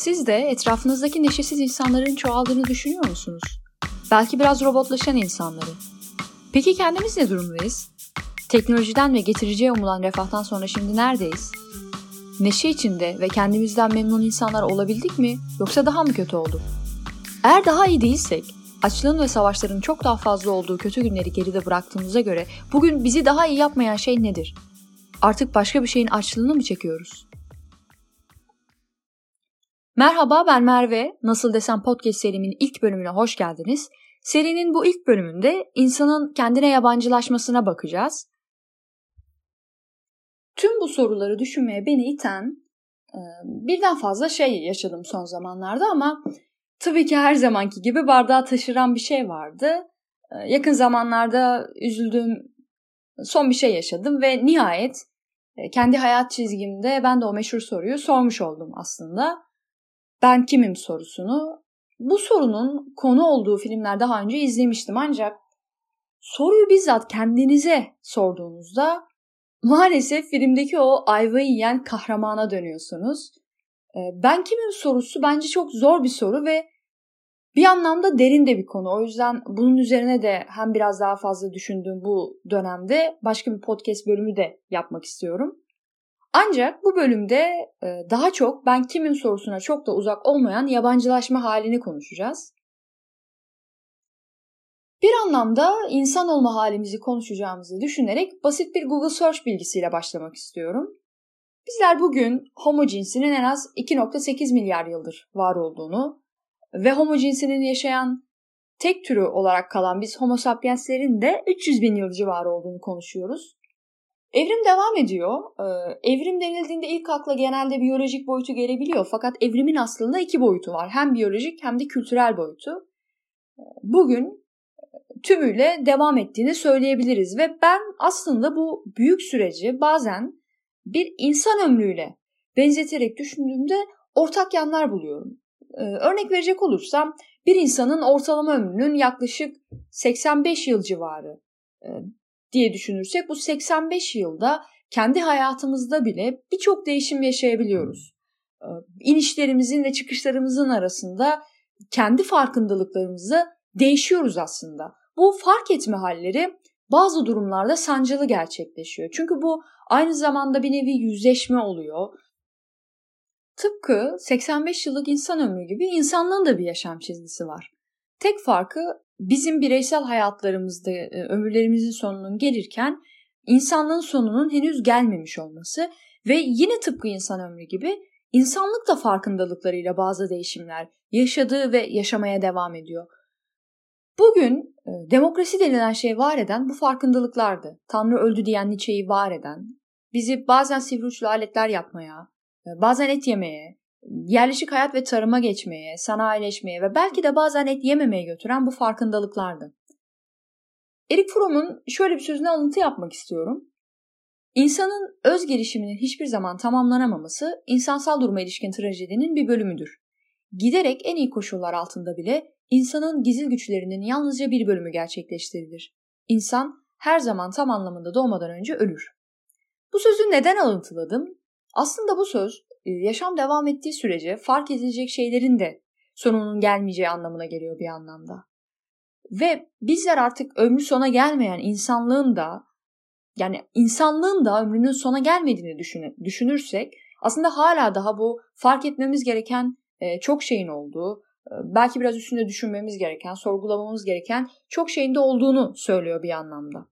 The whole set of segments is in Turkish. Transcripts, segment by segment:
Siz de etrafınızdaki neşesiz insanların çoğaldığını düşünüyor musunuz? Belki biraz robotlaşan insanları. Peki kendimiz ne durumdayız? Teknolojiden ve getireceği umulan refahtan sonra şimdi neredeyiz? Neşe içinde ve kendimizden memnun insanlar olabildik mi yoksa daha mı kötü olduk? Eğer daha iyi değilsek, açlığın ve savaşların çok daha fazla olduğu kötü günleri geride bıraktığımıza göre bugün bizi daha iyi yapmayan şey nedir? Artık başka bir şeyin açlığını mı çekiyoruz? Merhaba ben Merve. Nasıl desem podcast serimin ilk bölümüne hoş geldiniz. Serinin bu ilk bölümünde insanın kendine yabancılaşmasına bakacağız. Tüm bu soruları düşünmeye beni iten e, birden fazla şey yaşadım son zamanlarda ama tabii ki her zamanki gibi bardağı taşıran bir şey vardı. E, yakın zamanlarda üzüldüğüm son bir şey yaşadım ve nihayet e, kendi hayat çizgimde ben de o meşhur soruyu sormuş oldum aslında ben kimim sorusunu bu sorunun konu olduğu filmler daha önce izlemiştim ancak soruyu bizzat kendinize sorduğunuzda maalesef filmdeki o ayvayı yiyen kahramana dönüyorsunuz. Ee, ben kimim sorusu bence çok zor bir soru ve bir anlamda derin de bir konu. O yüzden bunun üzerine de hem biraz daha fazla düşündüğüm bu dönemde başka bir podcast bölümü de yapmak istiyorum. Ancak bu bölümde e, daha çok ben kimim sorusuna çok da uzak olmayan yabancılaşma halini konuşacağız. Bir anlamda insan olma halimizi konuşacağımızı düşünerek basit bir Google Search bilgisiyle başlamak istiyorum. Bizler bugün homo cinsinin en az 2.8 milyar yıldır var olduğunu ve homo cinsinin yaşayan tek türü olarak kalan biz homo sapienslerin de 300 bin yıl civarı olduğunu konuşuyoruz. Evrim devam ediyor. Ee, evrim denildiğinde ilk akla genelde biyolojik boyutu gelebiliyor. Fakat evrimin aslında iki boyutu var. Hem biyolojik hem de kültürel boyutu. Ee, bugün e, tümüyle devam ettiğini söyleyebiliriz ve ben aslında bu büyük süreci bazen bir insan ömrüyle benzeterek düşündüğümde ortak yanlar buluyorum. Ee, örnek verecek olursam bir insanın ortalama ömrünün yaklaşık 85 yıl civarı diye düşünürsek bu 85 yılda kendi hayatımızda bile birçok değişim yaşayabiliyoruz. Ee, inişlerimizin ve çıkışlarımızın arasında kendi farkındalıklarımızı değişiyoruz aslında. Bu fark etme halleri bazı durumlarda sancılı gerçekleşiyor. Çünkü bu aynı zamanda bir nevi yüzleşme oluyor. Tıpkı 85 yıllık insan ömrü gibi insanlığın da bir yaşam çizgisi var. Tek farkı bizim bireysel hayatlarımızda e, ömürlerimizin sonunun gelirken insanlığın sonunun henüz gelmemiş olması ve yine tıpkı insan ömrü gibi insanlık da farkındalıklarıyla bazı değişimler yaşadığı ve yaşamaya devam ediyor. Bugün e, demokrasi denilen şey var eden bu farkındalıklardı. Tanrı öldü diyen Nietzsche'yi var eden, bizi bazen sivri uçlu aletler yapmaya, e, bazen et yemeye, yerleşik hayat ve tarıma geçmeye, sanayileşmeye ve belki de bazen et yememeye götüren bu farkındalıklardı. Erik Fromm'un şöyle bir sözüne alıntı yapmak istiyorum. İnsanın öz gelişiminin hiçbir zaman tamamlanamaması insansal duruma ilişkin trajedinin bir bölümüdür. Giderek en iyi koşullar altında bile insanın gizil güçlerinin yalnızca bir bölümü gerçekleştirilir. İnsan her zaman tam anlamında doğmadan önce ölür. Bu sözü neden alıntıladım? Aslında bu söz yaşam devam ettiği sürece fark edilecek şeylerin de sonunun gelmeyeceği anlamına geliyor bir anlamda. Ve bizler artık ömrü sona gelmeyen insanlığın da yani insanlığın da ömrünün sona gelmediğini düşünürsek aslında hala daha bu fark etmemiz gereken e, çok şeyin olduğu, e, belki biraz üstünde düşünmemiz gereken, sorgulamamız gereken çok şeyin de olduğunu söylüyor bir anlamda.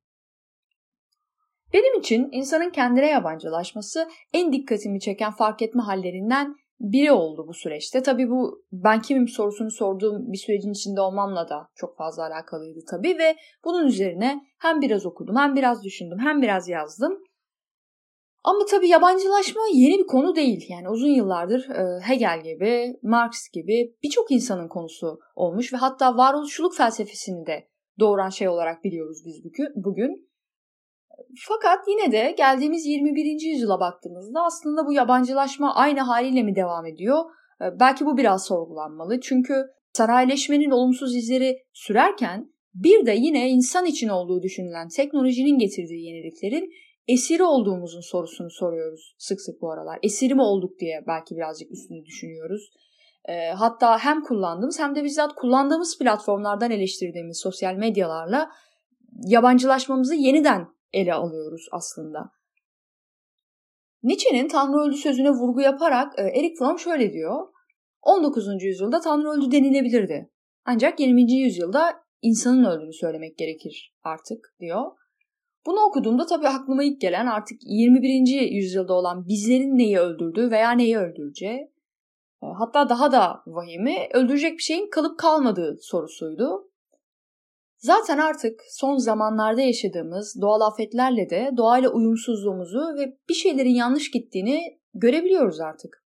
Benim için insanın kendine yabancılaşması en dikkatimi çeken fark etme hallerinden biri oldu bu süreçte. Tabii bu ben kimim sorusunu sorduğum bir sürecin içinde olmamla da çok fazla alakalıydı tabii ve bunun üzerine hem biraz okudum hem biraz düşündüm hem biraz yazdım. Ama tabii yabancılaşma yeni bir konu değil. Yani uzun yıllardır e, Hegel gibi, Marx gibi birçok insanın konusu olmuş ve hatta varoluşçuluk felsefesini de doğuran şey olarak biliyoruz biz bugün. Fakat yine de geldiğimiz 21. yüzyıla baktığımızda aslında bu yabancılaşma aynı haliyle mi devam ediyor? Ee, belki bu biraz sorgulanmalı. Çünkü sanayileşmenin olumsuz izleri sürerken bir de yine insan için olduğu düşünülen teknolojinin getirdiği yeniliklerin esiri olduğumuzun sorusunu soruyoruz sık sık bu aralar. Esiri mi olduk diye belki birazcık üstünü düşünüyoruz. e, hatta hem kullandığımız hem de bizzat kullandığımız platformlardan eleştirdiğimiz sosyal medyalarla yabancılaşmamızı yeniden ele alıyoruz aslında. Nietzsche'nin Tanrı öldü sözüne vurgu yaparak e, Erik Fromm şöyle diyor. 19. yüzyılda Tanrı öldü denilebilirdi. Ancak 20. yüzyılda insanın öldüğünü söylemek gerekir artık diyor. Bunu okuduğumda tabii aklıma ilk gelen artık 21. yüzyılda olan bizlerin neyi öldürdüğü veya neyi öldüreceği. E, hatta daha da vahimi öldürecek bir şeyin kalıp kalmadığı sorusuydu. Zaten artık son zamanlarda yaşadığımız doğal afetlerle de doğayla uyumsuzluğumuzu ve bir şeylerin yanlış gittiğini görebiliyoruz artık.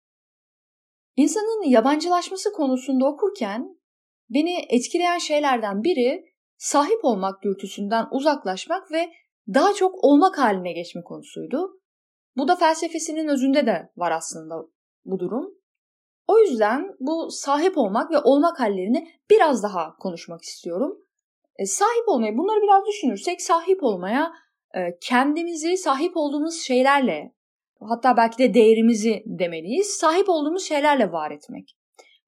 İnsanın yabancılaşması konusunda okurken beni etkileyen şeylerden biri sahip olmak dürtüsünden uzaklaşmak ve daha çok olmak haline geçme konusuydu. Bu da felsefesinin özünde de var aslında bu durum. O yüzden bu sahip olmak ve olmak hallerini biraz daha konuşmak istiyorum. E, sahip olmayı bunları biraz düşünürsek sahip olmaya e, kendimizi sahip olduğumuz şeylerle hatta belki de değerimizi demeliyiz. Sahip olduğumuz şeylerle var etmek.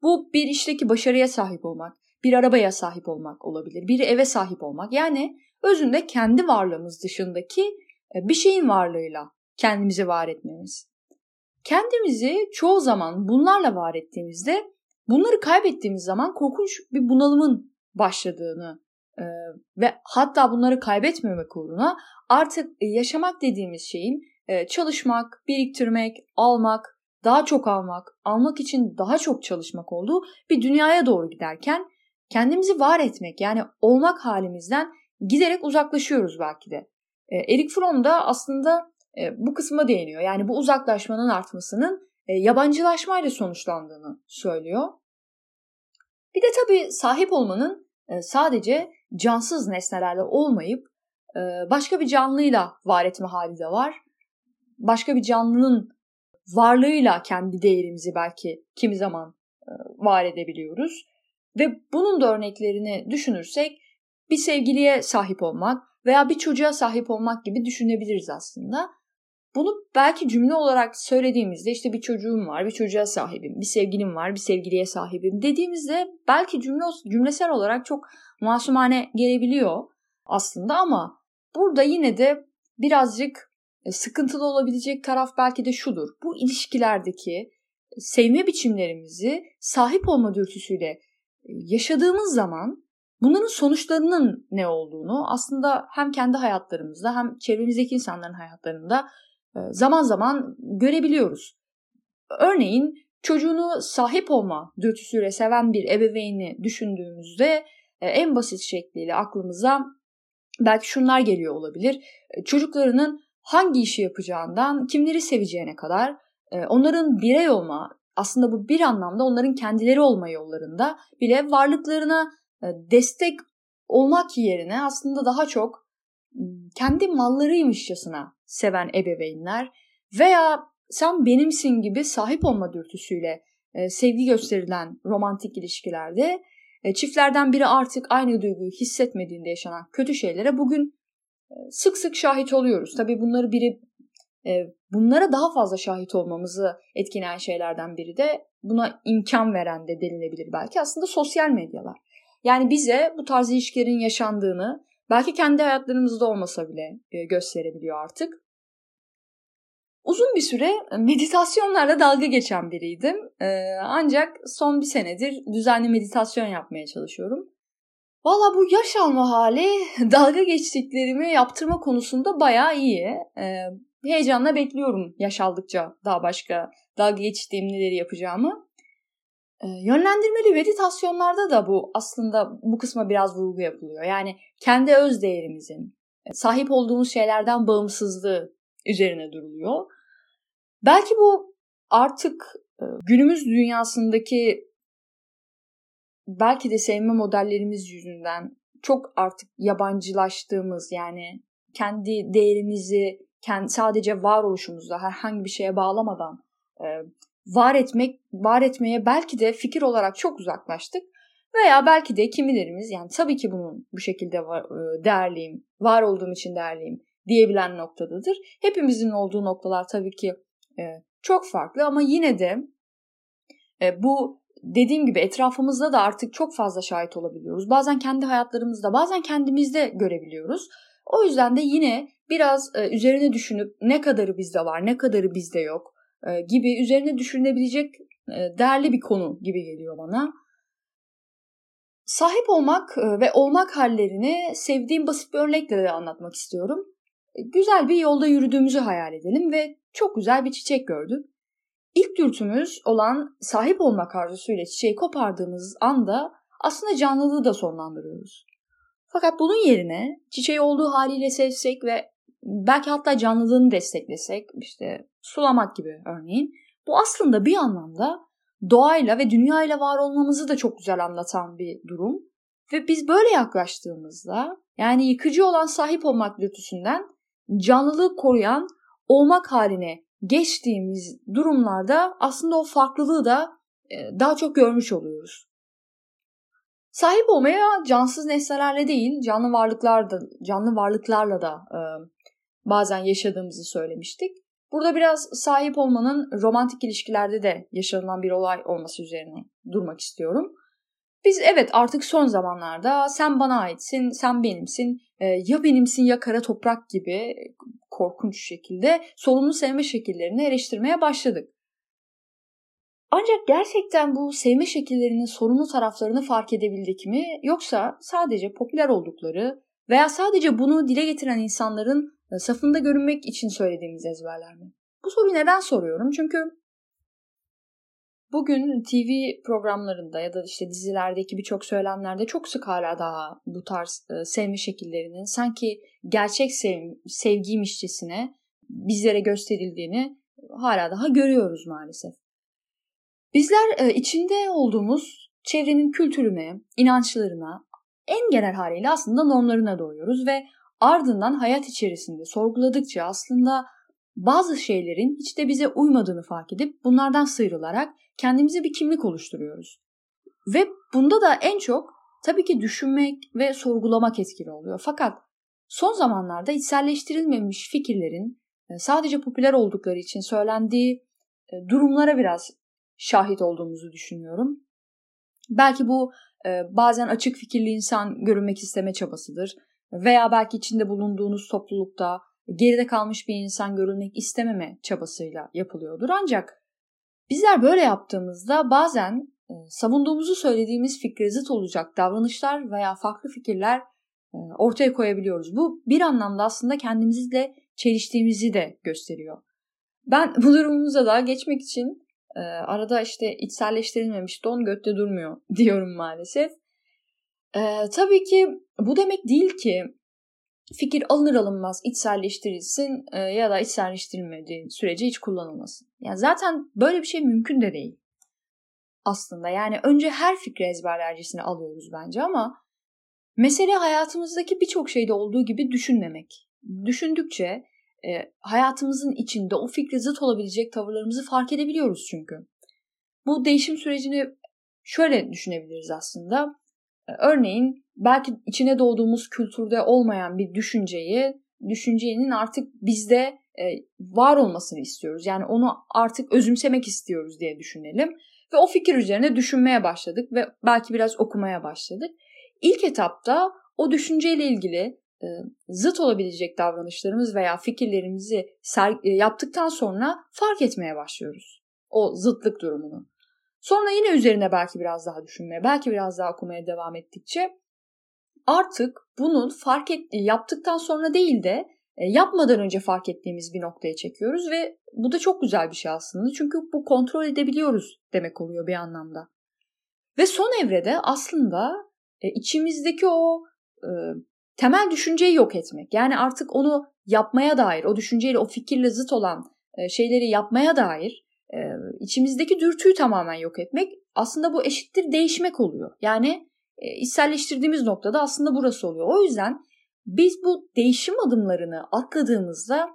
Bu bir işteki başarıya sahip olmak, bir arabaya sahip olmak olabilir, bir eve sahip olmak. Yani özünde kendi varlığımız dışındaki e, bir şeyin varlığıyla kendimizi var etmemiz. Kendimizi çoğu zaman bunlarla var ettiğimizde bunları kaybettiğimiz zaman korkunç bir bunalımın başladığını e, ve hatta bunları kaybetmemek uğruna artık yaşamak dediğimiz şeyin e, çalışmak, biriktirmek, almak, daha çok almak, almak için daha çok çalışmak olduğu bir dünyaya doğru giderken kendimizi var etmek yani olmak halimizden giderek uzaklaşıyoruz belki de. E, Erik Fromm da aslında e, bu kısma değiniyor. Yani bu uzaklaşmanın artmasının e, yabancılaşmayla sonuçlandığını söylüyor. Bir de tabii sahip olmanın e, sadece cansız nesnelerle olmayıp e, başka bir canlıyla var etme hali de var. Başka bir canlının varlığıyla kendi değerimizi belki kimi zaman e, var edebiliyoruz. Ve bunun da örneklerini düşünürsek bir sevgiliye sahip olmak veya bir çocuğa sahip olmak gibi düşünebiliriz aslında. Bunu belki cümle olarak söylediğimizde işte bir çocuğum var, bir çocuğa sahibim, bir sevgilim var, bir sevgiliye sahibim dediğimizde belki cümle cümlesel olarak çok masumane gelebiliyor aslında ama burada yine de birazcık e, sıkıntılı olabilecek taraf belki de şudur. Bu ilişkilerdeki sevme biçimlerimizi sahip olma dürtüsüyle e, yaşadığımız zaman bunların sonuçlarının ne olduğunu aslında hem kendi hayatlarımızda hem çevremizdeki insanların hayatlarında e, zaman zaman görebiliyoruz. Örneğin çocuğunu sahip olma dürtüsüyle seven bir ebeveyni düşündüğümüzde e, en basit şekliyle aklımıza belki şunlar geliyor olabilir. E, çocuklarının hangi işi yapacağından kimleri seveceğine kadar onların birey olma, aslında bu bir anlamda onların kendileri olma yollarında bile varlıklarına destek olmak yerine aslında daha çok kendi mallarıymışçasına seven ebeveynler veya sen benimsin gibi sahip olma dürtüsüyle e, sevgi gösterilen romantik ilişkilerde e, çiftlerden biri artık aynı duyguyu hissetmediğinde yaşanan kötü şeylere bugün e, sık sık şahit oluyoruz. Tabii bunları biri e, bunlara daha fazla şahit olmamızı etkileyen şeylerden biri de buna imkan veren de denilebilir belki aslında sosyal medyalar. Yani bize bu tarz ilişkilerin yaşandığını belki kendi hayatlarımızda olmasa bile e, gösterebiliyor artık. Uzun bir süre meditasyonlarla dalga geçen biriydim. E, ancak son bir senedir düzenli meditasyon yapmaya çalışıyorum. Valla bu yaş alma hali dalga geçtiklerimi yaptırma konusunda bayağı iyi. E, heyecanla bekliyorum yaş aldıkça daha başka dalga geçtiğim neleri yapacağımı. E, yönlendirmeli meditasyonlarda da bu aslında bu kısma biraz vurgu yapılıyor. Yani kendi öz değerimizin, e, sahip olduğumuz şeylerden bağımsızlığı üzerine duruluyor. Belki bu artık e, günümüz dünyasındaki belki de sevme modellerimiz yüzünden çok artık yabancılaştığımız yani kendi değerimizi kendi sadece varoluşumuzda herhangi bir şeye bağlamadan var etmek, var etmeye belki de fikir olarak çok uzaklaştık. Veya belki de kimilerimiz yani tabii ki bunun bu şekilde e, değerliyim, var olduğum için değerliyim diyebilen noktadadır. Hepimizin olduğu noktalar tabii ki e, çok farklı ama yine de e, bu dediğim gibi etrafımızda da artık çok fazla şahit olabiliyoruz. Bazen kendi hayatlarımızda, bazen kendimizde görebiliyoruz. O yüzden de yine biraz e, üzerine düşünüp ne kadarı bizde var, ne kadarı bizde yok e, gibi üzerine düşünebilecek değerli bir konu gibi geliyor bana. Sahip olmak ve olmak hallerini sevdiğim basit bir örnekle de anlatmak istiyorum. E, güzel bir yolda yürüdüğümüzü hayal edelim ve çok güzel bir çiçek gördük. İlk dürtümüz olan sahip olmak arzusuyla çiçeği kopardığımız anda aslında canlılığı da sonlandırıyoruz. Fakat bunun yerine çiçeği olduğu haliyle sevsek ve belki hatta canlılığını desteklesek, işte sulamak gibi örneğin, bu aslında bir anlamda doğayla ve dünyayla var olmamızı da çok güzel anlatan bir durum. Ve biz böyle yaklaştığımızda yani yıkıcı olan sahip olmak dürtüsünden canlılığı koruyan olmak haline geçtiğimiz durumlarda aslında o farklılığı da e, daha çok görmüş oluyoruz. Sahip olmaya cansız nesnelerle değil, canlı varlıklarla, canlı varlıklarla da e, bazen yaşadığımızı söylemiştik. Burada biraz sahip olmanın romantik ilişkilerde de yaşanılan bir olay olması üzerine durmak istiyorum. Biz evet artık son zamanlarda sen bana aitsin, sen benimsin, e, ya benimsin ya kara toprak gibi korkunç şekilde sorumlu sevme şekillerini eleştirmeye başladık. Ancak gerçekten bu sevme şekillerinin sorunlu taraflarını fark edebildik mi yoksa sadece popüler oldukları veya sadece bunu dile getiren insanların e, safında görünmek için söylediğimiz ezberler mi? Bu soruyu neden soruyorum? Çünkü bugün TV programlarında ya da işte dizilerdeki birçok söylemlerde çok sık hala daha bu tarz e, sevme şekillerinin sanki gerçek sev, sevgiymişçesine bizlere gösterildiğini hala daha görüyoruz maalesef. Bizler e, içinde olduğumuz çevrenin kültürüne, inançlarına, en genel haliyle aslında normlarına doğuyoruz ve ardından hayat içerisinde sorguladıkça aslında bazı şeylerin hiç de bize uymadığını fark edip bunlardan sıyrılarak kendimize bir kimlik oluşturuyoruz. Ve bunda da en çok tabii ki düşünmek ve sorgulamak etkili oluyor. Fakat son zamanlarda içselleştirilmemiş fikirlerin e, sadece popüler oldukları için söylendiği e, durumlara biraz şahit olduğumuzu düşünüyorum. Belki bu e, bazen açık fikirli insan görünmek isteme çabasıdır veya belki içinde bulunduğunuz toplulukta geride kalmış bir insan görülmek istememe çabasıyla yapılıyordur. Ancak bizler böyle yaptığımızda bazen e, savunduğumuzu söylediğimiz fikre zıt olacak davranışlar veya farklı fikirler e, ortaya koyabiliyoruz. Bu bir anlamda aslında kendimizle çeliştiğimizi de gösteriyor. Ben bu durumumuza da geçmek için e, arada işte içselleştirilmemiş don götte durmuyor diyorum maalesef. tabii ki bu demek değil ki fikir alınır alınmaz içselleştirilsin e, ya da içselleştirilmediği sürece hiç kullanılmasın. Yani zaten böyle bir şey mümkün de değil. Aslında yani önce her fikri ezberlercesine alıyoruz bence ama mesele hayatımızdaki birçok şeyde olduğu gibi düşünmemek. Düşündükçe e, hayatımızın içinde o fikre zıt olabilecek tavırlarımızı fark edebiliyoruz çünkü. Bu değişim sürecini şöyle düşünebiliriz aslında. Örneğin belki içine doğduğumuz kültürde olmayan bir düşünceyi, düşüncenin artık bizde e, var olmasını istiyoruz. Yani onu artık özümsemek istiyoruz diye düşünelim. Ve o fikir üzerine düşünmeye başladık ve belki biraz okumaya başladık. İlk etapta o düşünceyle ilgili e, zıt olabilecek davranışlarımız veya fikirlerimizi e, yaptıktan sonra fark etmeye başlıyoruz. O zıtlık durumunu. Sonra yine üzerine belki biraz daha düşünmeye, belki biraz daha okumaya devam ettikçe artık bunun fark et, yaptıktan sonra değil de e, yapmadan önce fark ettiğimiz bir noktaya çekiyoruz ve bu da çok güzel bir şey aslında. Çünkü bu kontrol edebiliyoruz demek oluyor bir anlamda. Ve son evrede aslında e, içimizdeki o e, temel düşünceyi yok etmek. Yani artık onu yapmaya dair, o düşünceyle, o fikirle zıt olan e, şeyleri yapmaya dair e, içimizdeki dürtüyü tamamen yok etmek aslında bu eşittir değişmek oluyor. Yani e, içselleştirdiğimiz noktada aslında burası oluyor. O yüzden biz bu değişim adımlarını atladığımızda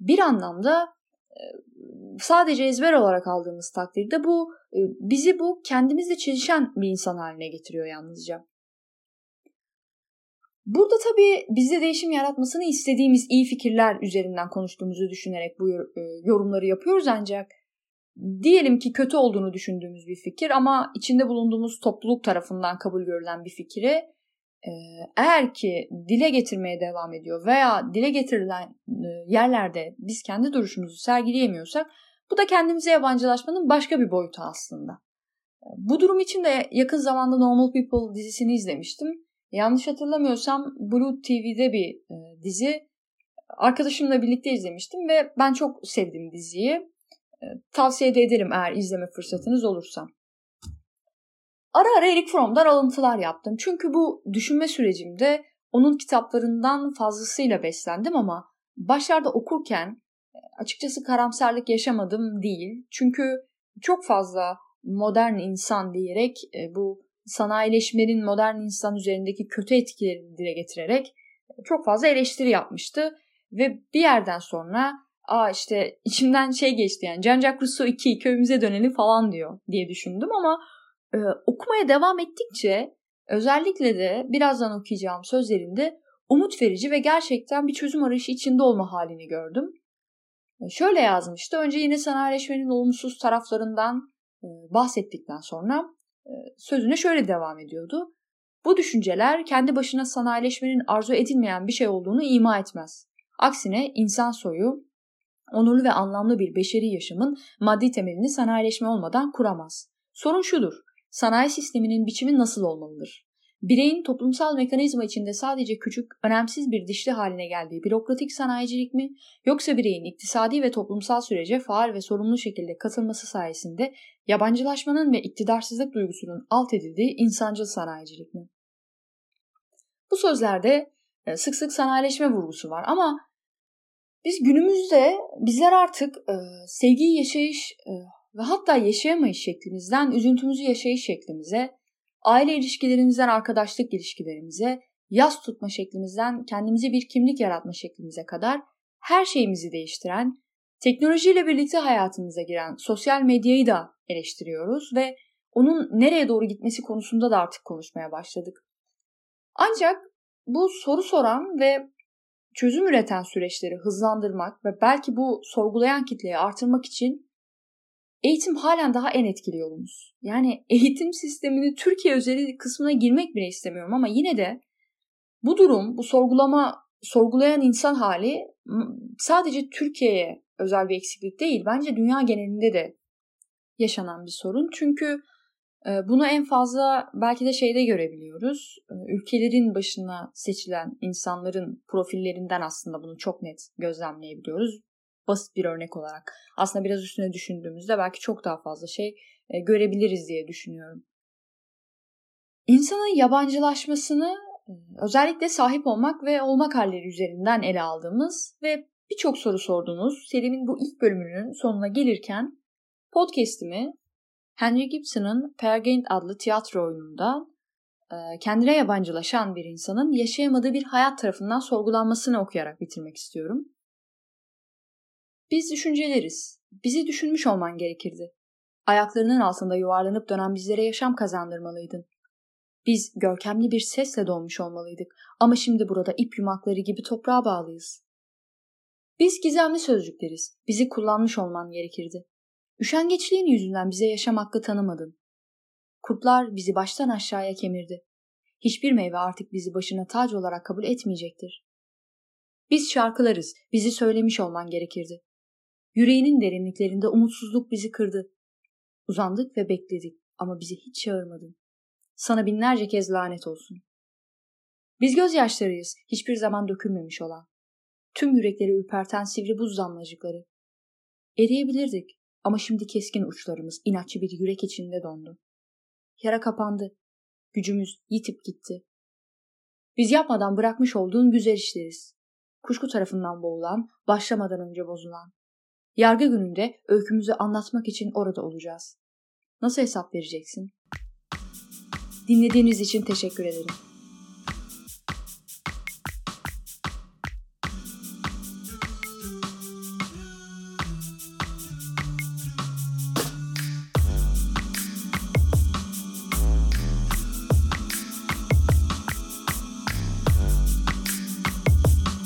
bir anlamda e, sadece ezber olarak aldığımız takdirde bu e, bizi bu kendimizle çelişen bir insan haline getiriyor yalnızca. Burada tabii bizde değişim yaratmasını istediğimiz iyi fikirler üzerinden konuştuğumuzu düşünerek bu yorumları yapıyoruz ancak diyelim ki kötü olduğunu düşündüğümüz bir fikir ama içinde bulunduğumuz topluluk tarafından kabul görülen bir fikri e, eğer ki dile getirmeye devam ediyor veya dile getirilen e, yerlerde biz kendi duruşumuzu sergileyemiyorsak bu da kendimize yabancılaşmanın başka bir boyutu aslında. Bu durum için de yakın zamanda Normal People dizisini izlemiştim. Yanlış hatırlamıyorsam Blue TV'de bir e, dizi. Arkadaşımla birlikte izlemiştim ve ben çok sevdim diziyi. Tavsiye de ederim eğer izleme fırsatınız olursa. Ara ara Eric Fromm'dan alıntılar yaptım. Çünkü bu düşünme sürecimde onun kitaplarından fazlasıyla beslendim ama başlarda okurken e, açıkçası karamsarlık yaşamadım değil. Çünkü çok fazla modern insan diyerek e, bu sanayileşmenin modern insan üzerindeki kötü etkilerini dile getirerek e, çok fazla eleştiri yapmıştı. Ve bir yerden sonra aa işte içimden şey geçti yani Jean-Jacques Rousseau 2 köyümüze dönelim falan diyor diye düşündüm ama e, okumaya devam ettikçe özellikle de birazdan okuyacağım sözlerinde umut verici ve gerçekten bir çözüm arayışı içinde olma halini gördüm. E, şöyle yazmıştı. Önce yine sanayileşmenin olumsuz taraflarından e, bahsettikten sonra e, sözüne şöyle devam ediyordu. Bu düşünceler kendi başına sanayileşmenin arzu edilmeyen bir şey olduğunu ima etmez. Aksine insan soyu onurlu ve anlamlı bir beşeri yaşamın maddi temelini sanayileşme olmadan kuramaz. Sorun şudur. Sanayi sisteminin biçimi nasıl olmalıdır? Bireyin toplumsal mekanizma içinde sadece küçük, önemsiz bir dişli haline geldiği bürokratik sanayicilik mi, yoksa bireyin iktisadi ve toplumsal sürece faal ve sorumlu şekilde katılması sayesinde yabancılaşmanın ve iktidarsızlık duygusunun alt edildiği insancıl sanayicilik mi? Bu sözlerde e, sık sık sanayileşme vurgusu var ama biz günümüzde bizler artık e, sevgiyi yaşayış e, ve hatta yaşayamayış şeklimizden üzüntümüzü yaşayış şeklimize, aile ilişkilerimizden arkadaşlık ilişkilerimize, yaz tutma şeklimizden kendimize bir kimlik yaratma şeklimize kadar her şeyimizi değiştiren, teknolojiyle birlikte hayatımıza giren sosyal medyayı da eleştiriyoruz ve onun nereye doğru gitmesi konusunda da artık konuşmaya başladık. Ancak bu soru soran ve çözüm üreten süreçleri hızlandırmak ve belki bu sorgulayan kitleyi artırmak için Eğitim halen daha en etkili yolumuz. Yani eğitim sistemini Türkiye özeli kısmına girmek bile istemiyorum ama yine de bu durum, bu sorgulama, sorgulayan insan hali sadece Türkiye'ye özel bir eksiklik değil. Bence dünya genelinde de yaşanan bir sorun. Çünkü bunu en fazla belki de şeyde görebiliyoruz. E, ülkelerin başına seçilen insanların profillerinden aslında bunu çok net gözlemleyebiliyoruz basit bir örnek olarak. Aslında biraz üstüne düşündüğümüzde belki çok daha fazla şey e, görebiliriz diye düşünüyorum. İnsanın yabancılaşmasını e, özellikle sahip olmak ve olmak halleri üzerinden ele aldığımız ve birçok soru sorduğunuz serimin bu ilk bölümünün sonuna gelirken podcast'imi Henry Gibson'ın Peer adlı tiyatro oyununda e, kendine yabancılaşan bir insanın yaşayamadığı bir hayat tarafından sorgulanmasını okuyarak bitirmek istiyorum. Biz düşünceleriz. Bizi düşünmüş olman gerekirdi. Ayaklarının altında yuvarlanıp dönen bizlere yaşam kazandırmalıydın. Biz görkemli bir sesle doğmuş olmalıydık ama şimdi burada ip yumakları gibi toprağa bağlıyız. Biz gizemli sözcükleriz. Bizi kullanmış olman gerekirdi. Üşengeçliğin yüzünden bize yaşam hakkı tanımadın. Kurtlar bizi baştan aşağıya kemirdi. Hiçbir meyve artık bizi başına tac olarak kabul etmeyecektir. Biz şarkılarız, bizi söylemiş olman gerekirdi. Yüreğinin derinliklerinde umutsuzluk bizi kırdı. Uzandık ve bekledik ama bizi hiç çağırmadın. Sana binlerce kez lanet olsun. Biz gözyaşlarıyız, hiçbir zaman dökülmemiş olan. Tüm yürekleri ürperten sivri buz damlacıkları. Eriyebilirdik ama şimdi keskin uçlarımız inatçı bir yürek içinde dondu. Yara kapandı. Gücümüz yitip gitti. Biz yapmadan bırakmış olduğun güzel işleriz. Kuşku tarafından boğulan, başlamadan önce bozulan. Yargı gününde öykümüzü anlatmak için orada olacağız. Nasıl hesap vereceksin? Dinlediğiniz için teşekkür ederim.